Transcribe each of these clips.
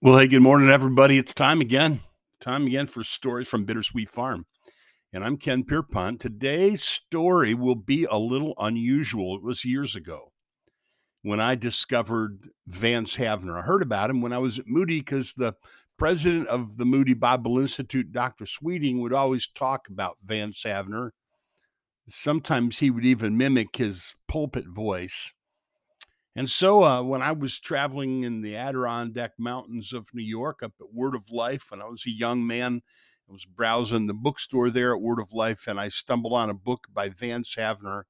Well, hey, good morning, everybody. It's time again. Time again for stories from Bittersweet Farm. And I'm Ken Pierpont. Today's story will be a little unusual. It was years ago when I discovered Vance Havner. I heard about him when I was at Moody because the president of the Moody Bible Institute, Dr. Sweeting, would always talk about Vance Havner. Sometimes he would even mimic his pulpit voice. And so uh, when I was traveling in the Adirondack Mountains of New York up at Word of Life, when I was a young man, I was browsing the bookstore there at Word of Life, and I stumbled on a book by Vance Havner.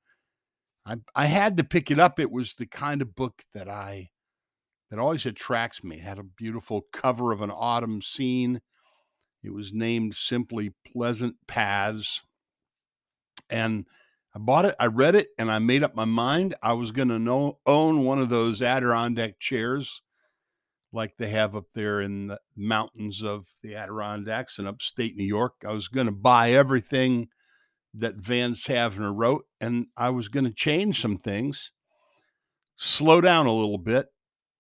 I, I had to pick it up. It was the kind of book that I that always attracts me. It had a beautiful cover of an autumn scene. It was named simply Pleasant Paths. And I bought it, I read it, and I made up my mind I was going to own one of those Adirondack chairs like they have up there in the mountains of the Adirondacks in upstate New York. I was going to buy everything that Vance Havner wrote, and I was going to change some things, slow down a little bit,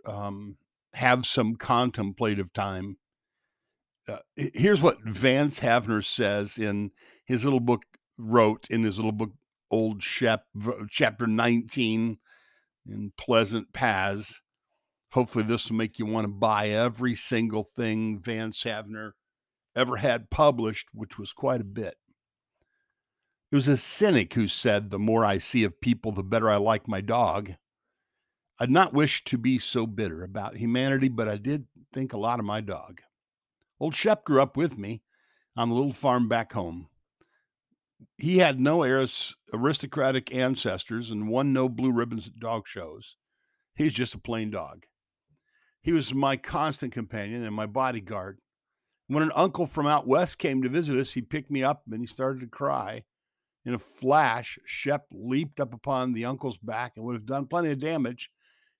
um, have some contemplative time. Uh, here's what Vance Havner says in his little book, wrote in his little book, Old Shep, chapter 19 in Pleasant Paths. Hopefully, this will make you want to buy every single thing Vance Havner ever had published, which was quite a bit. It was a cynic who said, The more I see of people, the better I like my dog. I'd not wish to be so bitter about humanity, but I did think a lot of my dog. Old Shep grew up with me on the little farm back home he had no aristocratic ancestors and won no blue ribbons at dog shows. He's just a plain dog. He was my constant companion and my bodyguard. When an uncle from out west came to visit us, he picked me up and he started to cry. In a flash, Shep leaped up upon the uncle's back and would have done plenty of damage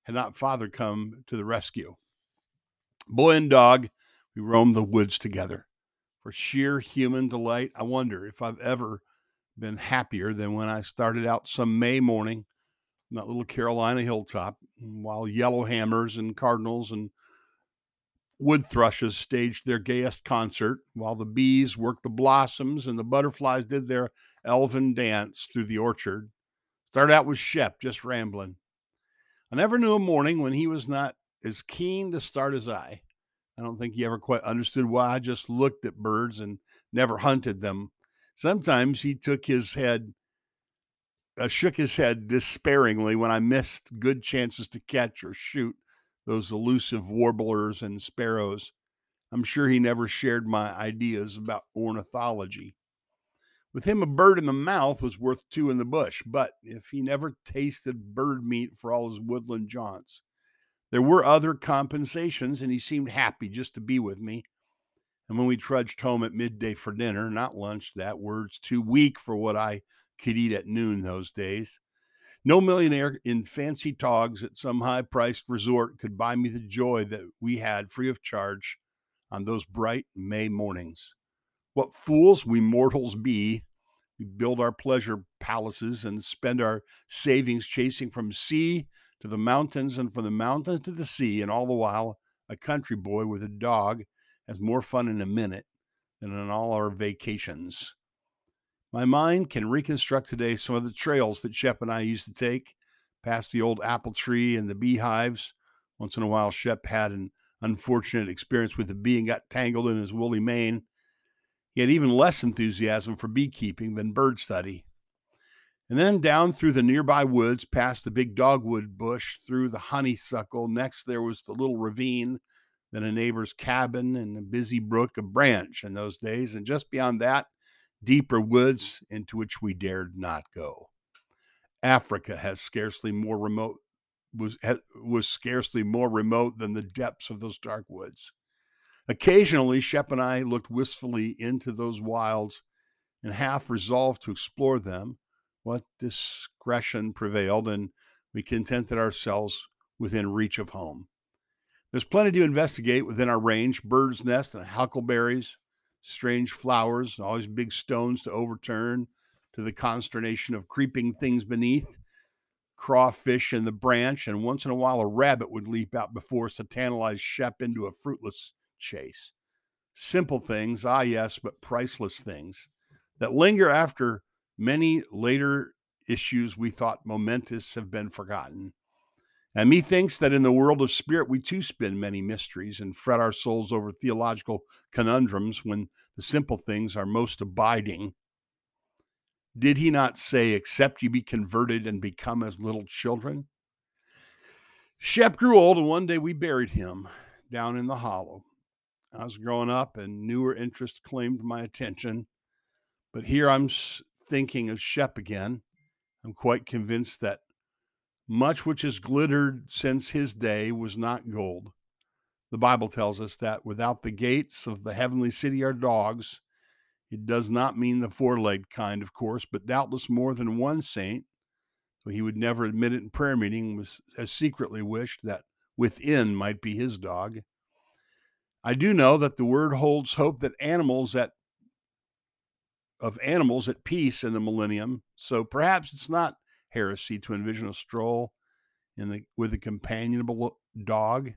had not father come to the rescue. Boy and dog, we roamed the woods together. For sheer human delight, I wonder if I've ever been happier than when I started out some May morning in that little Carolina hilltop while yellowhammers and cardinals and wood thrushes staged their gayest concert while the bees worked the blossoms and the butterflies did their elfin dance through the orchard. Started out with Shep just rambling. I never knew a morning when he was not as keen to start as I. I don't think he ever quite understood why I just looked at birds and never hunted them Sometimes he took his head, uh, shook his head despairingly when I missed good chances to catch or shoot those elusive warblers and sparrows. I'm sure he never shared my ideas about ornithology. With him, a bird in the mouth was worth two in the bush, but if he never tasted bird meat for all his woodland jaunts, there were other compensations, and he seemed happy just to be with me and when we trudged home at midday for dinner, not lunch, that word's too weak for what I could eat at noon those days. No millionaire in fancy togs at some high priced resort could buy me the joy that we had free of charge on those bright May mornings. What fools we mortals be! We build our pleasure palaces and spend our savings chasing from sea to the mountains and from the mountains to the sea, and all the while a country boy with a dog has more fun in a minute than on all our vacations. My mind can reconstruct today some of the trails that Shep and I used to take past the old apple tree and the beehives. Once in a while, Shep had an unfortunate experience with a bee and got tangled in his woolly mane. He had even less enthusiasm for beekeeping than bird study. And then down through the nearby woods, past the big dogwood bush, through the honeysuckle. Next, there was the little ravine than a neighbor's cabin and a busy brook, a branch in those days, and just beyond that, deeper woods into which we dared not go. Africa has scarcely more remote was was scarcely more remote than the depths of those dark woods. Occasionally, Shep and I looked wistfully into those wilds and half resolved to explore them. What discretion prevailed, and we contented ourselves within reach of home. There's plenty to investigate within our range bird's nests and huckleberries, strange flowers, and always big stones to overturn, to the consternation of creeping things beneath. crawfish in the branch, and once in a while a rabbit would leap out before us to tantalize Shep into a fruitless chase. Simple things, ah, yes, but priceless things that linger after many later issues we thought momentous have been forgotten. And methinks that in the world of spirit, we too spin many mysteries and fret our souls over theological conundrums when the simple things are most abiding. Did he not say, Except you be converted and become as little children? Shep grew old, and one day we buried him down in the hollow. I was growing up, and newer interests claimed my attention. But here I'm thinking of Shep again. I'm quite convinced that much which has glittered since his day was not gold. The Bible tells us that without the gates of the heavenly city are dogs. It does not mean the four legged kind, of course, but doubtless more than one saint, so he would never admit it in prayer meeting, was as secretly wished that within might be his dog. I do know that the word holds hope that animals at of animals at peace in the millennium. So perhaps it's not heresy to envision a stroll in the, with a companionable dog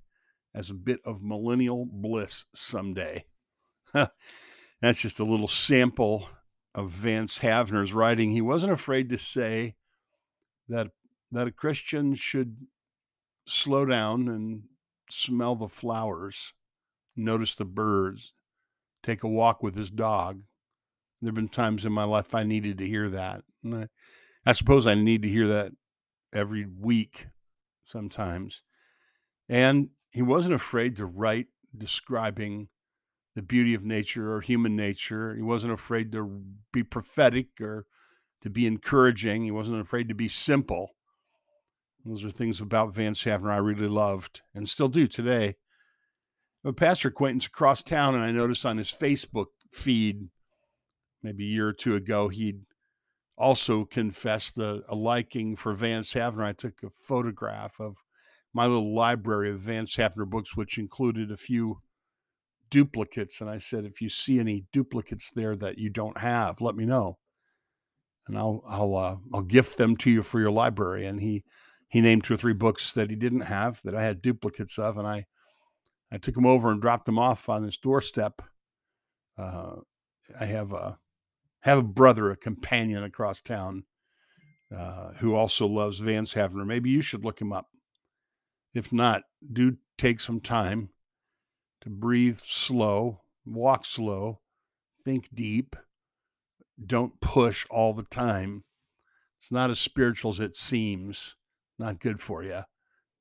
as a bit of millennial bliss someday. That's just a little sample of Vance Havner's writing. He wasn't afraid to say that that a Christian should slow down and smell the flowers, notice the birds, take a walk with his dog. There have been times in my life I needed to hear that. And I, I suppose I need to hear that every week sometimes. And he wasn't afraid to write describing the beauty of nature or human nature. He wasn't afraid to be prophetic or to be encouraging. He wasn't afraid to be simple. Those are things about Vance Havner I really loved and still do today. A pastor acquaintance across town, and I noticed on his Facebook feed maybe a year or two ago, he'd also confessed a, a liking for Vance Havner. I took a photograph of my little library of Vance Havner books, which included a few duplicates. And I said, if you see any duplicates there that you don't have, let me know. And I'll I'll uh, I'll gift them to you for your library. And he he named two or three books that he didn't have that I had duplicates of, and I I took them over and dropped them off on his doorstep. Uh, I have a have a brother, a companion across town uh, who also loves Vance Havner. Maybe you should look him up. If not, do take some time to breathe slow, walk slow, think deep, don't push all the time. It's not as spiritual as it seems, not good for you.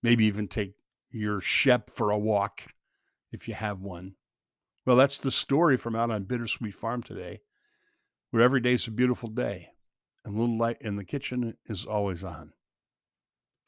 Maybe even take your Shep for a walk if you have one. Well, that's the story from out on Bittersweet Farm today where every day is a beautiful day and little light in the kitchen is always on.